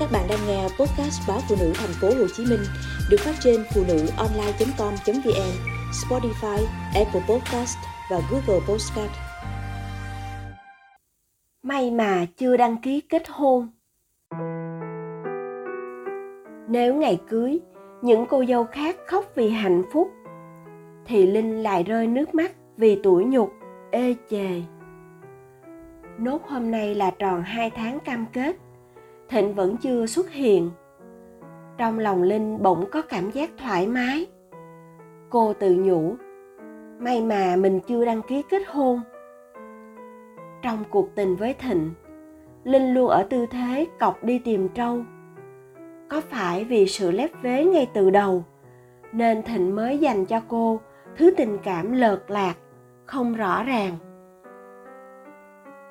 Các bạn đang nghe podcast báo phụ nữ thành phố Hồ Chí Minh được phát trên phụ nữ online.com.vn, Spotify, Apple Podcast và Google Podcast. May mà chưa đăng ký kết hôn. Nếu ngày cưới, những cô dâu khác khóc vì hạnh phúc, thì Linh lại rơi nước mắt vì tuổi nhục, ê chề. Nốt hôm nay là tròn hai tháng cam kết thịnh vẫn chưa xuất hiện. Trong lòng linh bỗng có cảm giác thoải mái. Cô tự nhủ, may mà mình chưa đăng ký kết hôn. Trong cuộc tình với thịnh, linh luôn ở tư thế cọc đi tìm trâu. Có phải vì sự lép vế ngay từ đầu nên thịnh mới dành cho cô thứ tình cảm lợt lạc, không rõ ràng?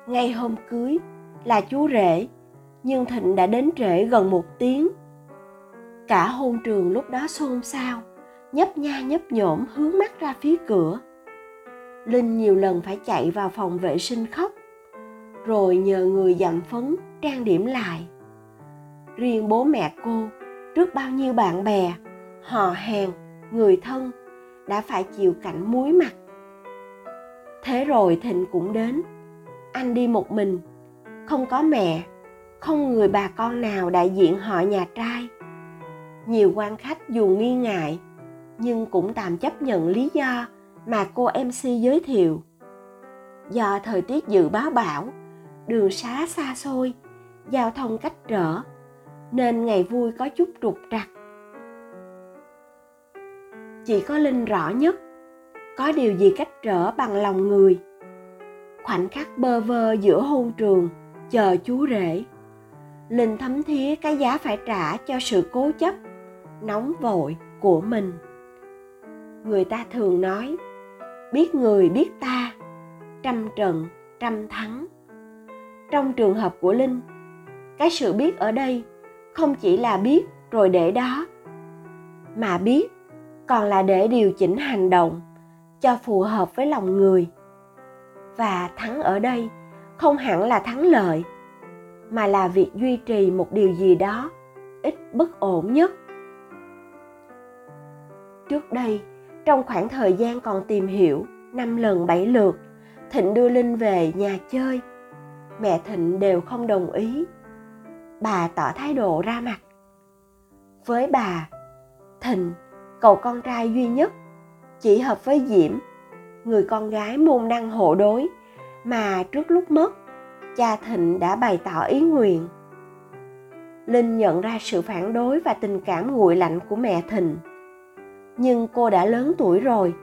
Ngay hôm cưới là chú rể nhưng Thịnh đã đến trễ gần một tiếng. Cả hôn trường lúc đó xôn xao, nhấp nha nhấp nhổm hướng mắt ra phía cửa. Linh nhiều lần phải chạy vào phòng vệ sinh khóc, rồi nhờ người dặm phấn trang điểm lại. Riêng bố mẹ cô, trước bao nhiêu bạn bè, họ hàng, người thân đã phải chịu cảnh muối mặt. Thế rồi Thịnh cũng đến. Anh đi một mình, không có mẹ không người bà con nào đại diện họ nhà trai. Nhiều quan khách dù nghi ngại, nhưng cũng tạm chấp nhận lý do mà cô mc giới thiệu. Do thời tiết dự báo bão, đường xá xa xôi, giao thông cách trở, nên ngày vui có chút trục trặc. Chỉ có linh rõ nhất, có điều gì cách trở bằng lòng người. Khoảnh khắc bơ vơ giữa hôn trường, chờ chú rể linh thấm thía cái giá phải trả cho sự cố chấp, nóng vội của mình. Người ta thường nói, biết người biết ta, trăm trận, trăm thắng. Trong trường hợp của linh, cái sự biết ở đây không chỉ là biết rồi để đó, mà biết còn là để điều chỉnh hành động cho phù hợp với lòng người. Và thắng ở đây không hẳn là thắng lợi mà là việc duy trì một điều gì đó ít bất ổn nhất. Trước đây, trong khoảng thời gian còn tìm hiểu năm lần bảy lượt, thịnh đưa linh về nhà chơi. Mẹ thịnh đều không đồng ý. Bà tỏ thái độ ra mặt. Với bà, thịnh, cậu con trai duy nhất, chỉ hợp với diễm, người con gái môn đăng hộ đối, mà trước lúc mất cha Thịnh đã bày tỏ ý nguyện. Linh nhận ra sự phản đối và tình cảm nguội lạnh của mẹ Thịnh. Nhưng cô đã lớn tuổi rồi.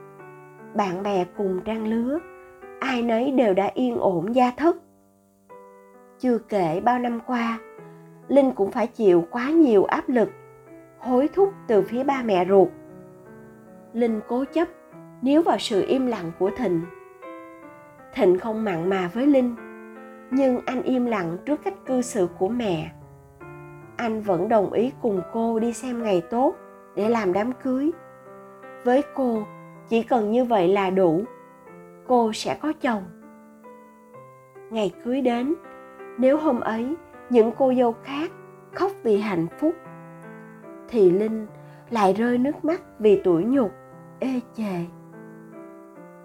Bạn bè cùng trang lứa, ai nấy đều đã yên ổn gia thất. Chưa kể bao năm qua, Linh cũng phải chịu quá nhiều áp lực, hối thúc từ phía ba mẹ ruột. Linh cố chấp níu vào sự im lặng của Thịnh. Thịnh không mặn mà với Linh, nhưng anh im lặng trước cách cư xử của mẹ. Anh vẫn đồng ý cùng cô đi xem ngày tốt để làm đám cưới. Với cô, chỉ cần như vậy là đủ. Cô sẽ có chồng. Ngày cưới đến, nếu hôm ấy những cô dâu khác khóc vì hạnh phúc, thì linh lại rơi nước mắt vì tuổi nhục, ê chề.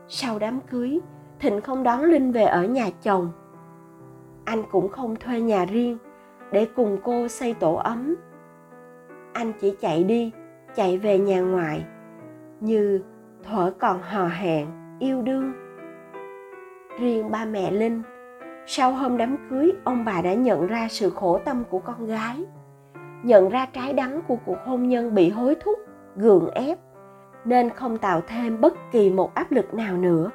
Sau đám cưới, thịnh không đón linh về ở nhà chồng anh cũng không thuê nhà riêng để cùng cô xây tổ ấm. Anh chỉ chạy đi, chạy về nhà ngoại, như thuở còn hò hẹn, yêu đương. Riêng ba mẹ linh, sau hôm đám cưới, ông bà đã nhận ra sự khổ tâm của con gái, nhận ra trái đắng của cuộc hôn nhân bị hối thúc, gượng ép, nên không tạo thêm bất kỳ một áp lực nào nữa.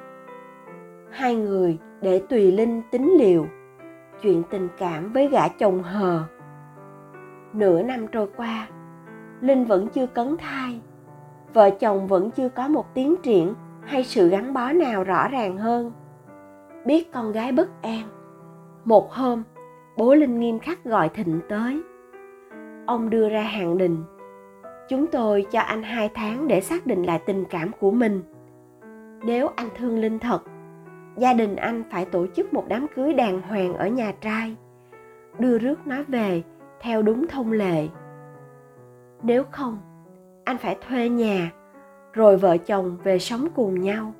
Hai người để tùy linh tính liều chuyện tình cảm với gã chồng hờ. Nửa năm trôi qua, linh vẫn chưa cấn thai. Vợ chồng vẫn chưa có một tiến triển hay sự gắn bó nào rõ ràng hơn. Biết con gái bất an, một hôm, bố linh nghiêm khắc gọi thịnh tới. Ông đưa ra hạn định, chúng tôi cho anh hai tháng để xác định lại tình cảm của mình. Nếu anh thương linh thật gia đình anh phải tổ chức một đám cưới đàng hoàng ở nhà trai. Đưa rước nó về theo đúng thông lệ. Nếu không, anh phải thuê nhà, rồi vợ chồng về sống cùng nhau.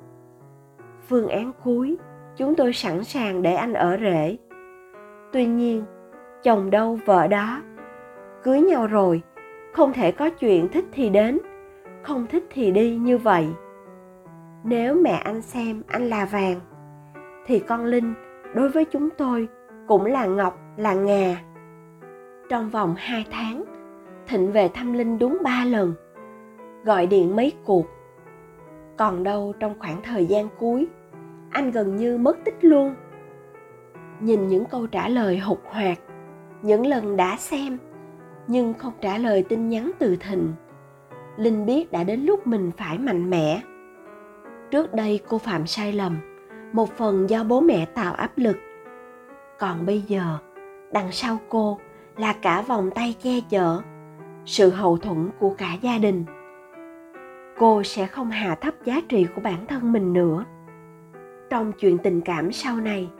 Phương án cuối, chúng tôi sẵn sàng để anh ở rể. Tuy nhiên, chồng đâu vợ đó. Cưới nhau rồi, không thể có chuyện thích thì đến, không thích thì đi như vậy. Nếu mẹ anh xem anh là vàng thì con linh đối với chúng tôi cũng là ngọc, là ngà. Trong vòng hai tháng, thịnh về thăm linh đúng ba lần, gọi điện mấy cuộc. Còn đâu trong khoảng thời gian cuối, anh gần như mất tích luôn. Nhìn những câu trả lời hụt hoạt những lần đã xem, nhưng không trả lời tin nhắn từ thịnh, linh biết đã đến lúc mình phải mạnh mẽ. Trước đây cô phạm sai lầm một phần do bố mẹ tạo áp lực. Còn bây giờ, đằng sau cô là cả vòng tay che chở, sự hậu thuẫn của cả gia đình. Cô sẽ không hạ thấp giá trị của bản thân mình nữa. Trong chuyện tình cảm sau này,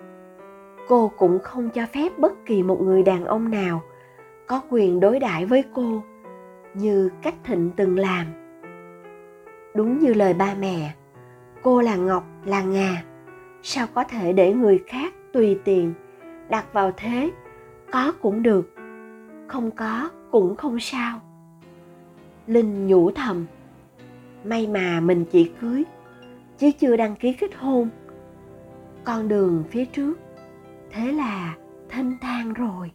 cô cũng không cho phép bất kỳ một người đàn ông nào có quyền đối đãi với cô như cách thịnh từng làm. Đúng như lời ba mẹ, cô là ngọc, là ngà sao có thể để người khác tùy tiện đặt vào thế? Có cũng được, không có cũng không sao. Linh nhủ thầm, may mà mình chỉ cưới, chứ chưa đăng ký kết hôn. Con đường phía trước, thế là thênh thang rồi.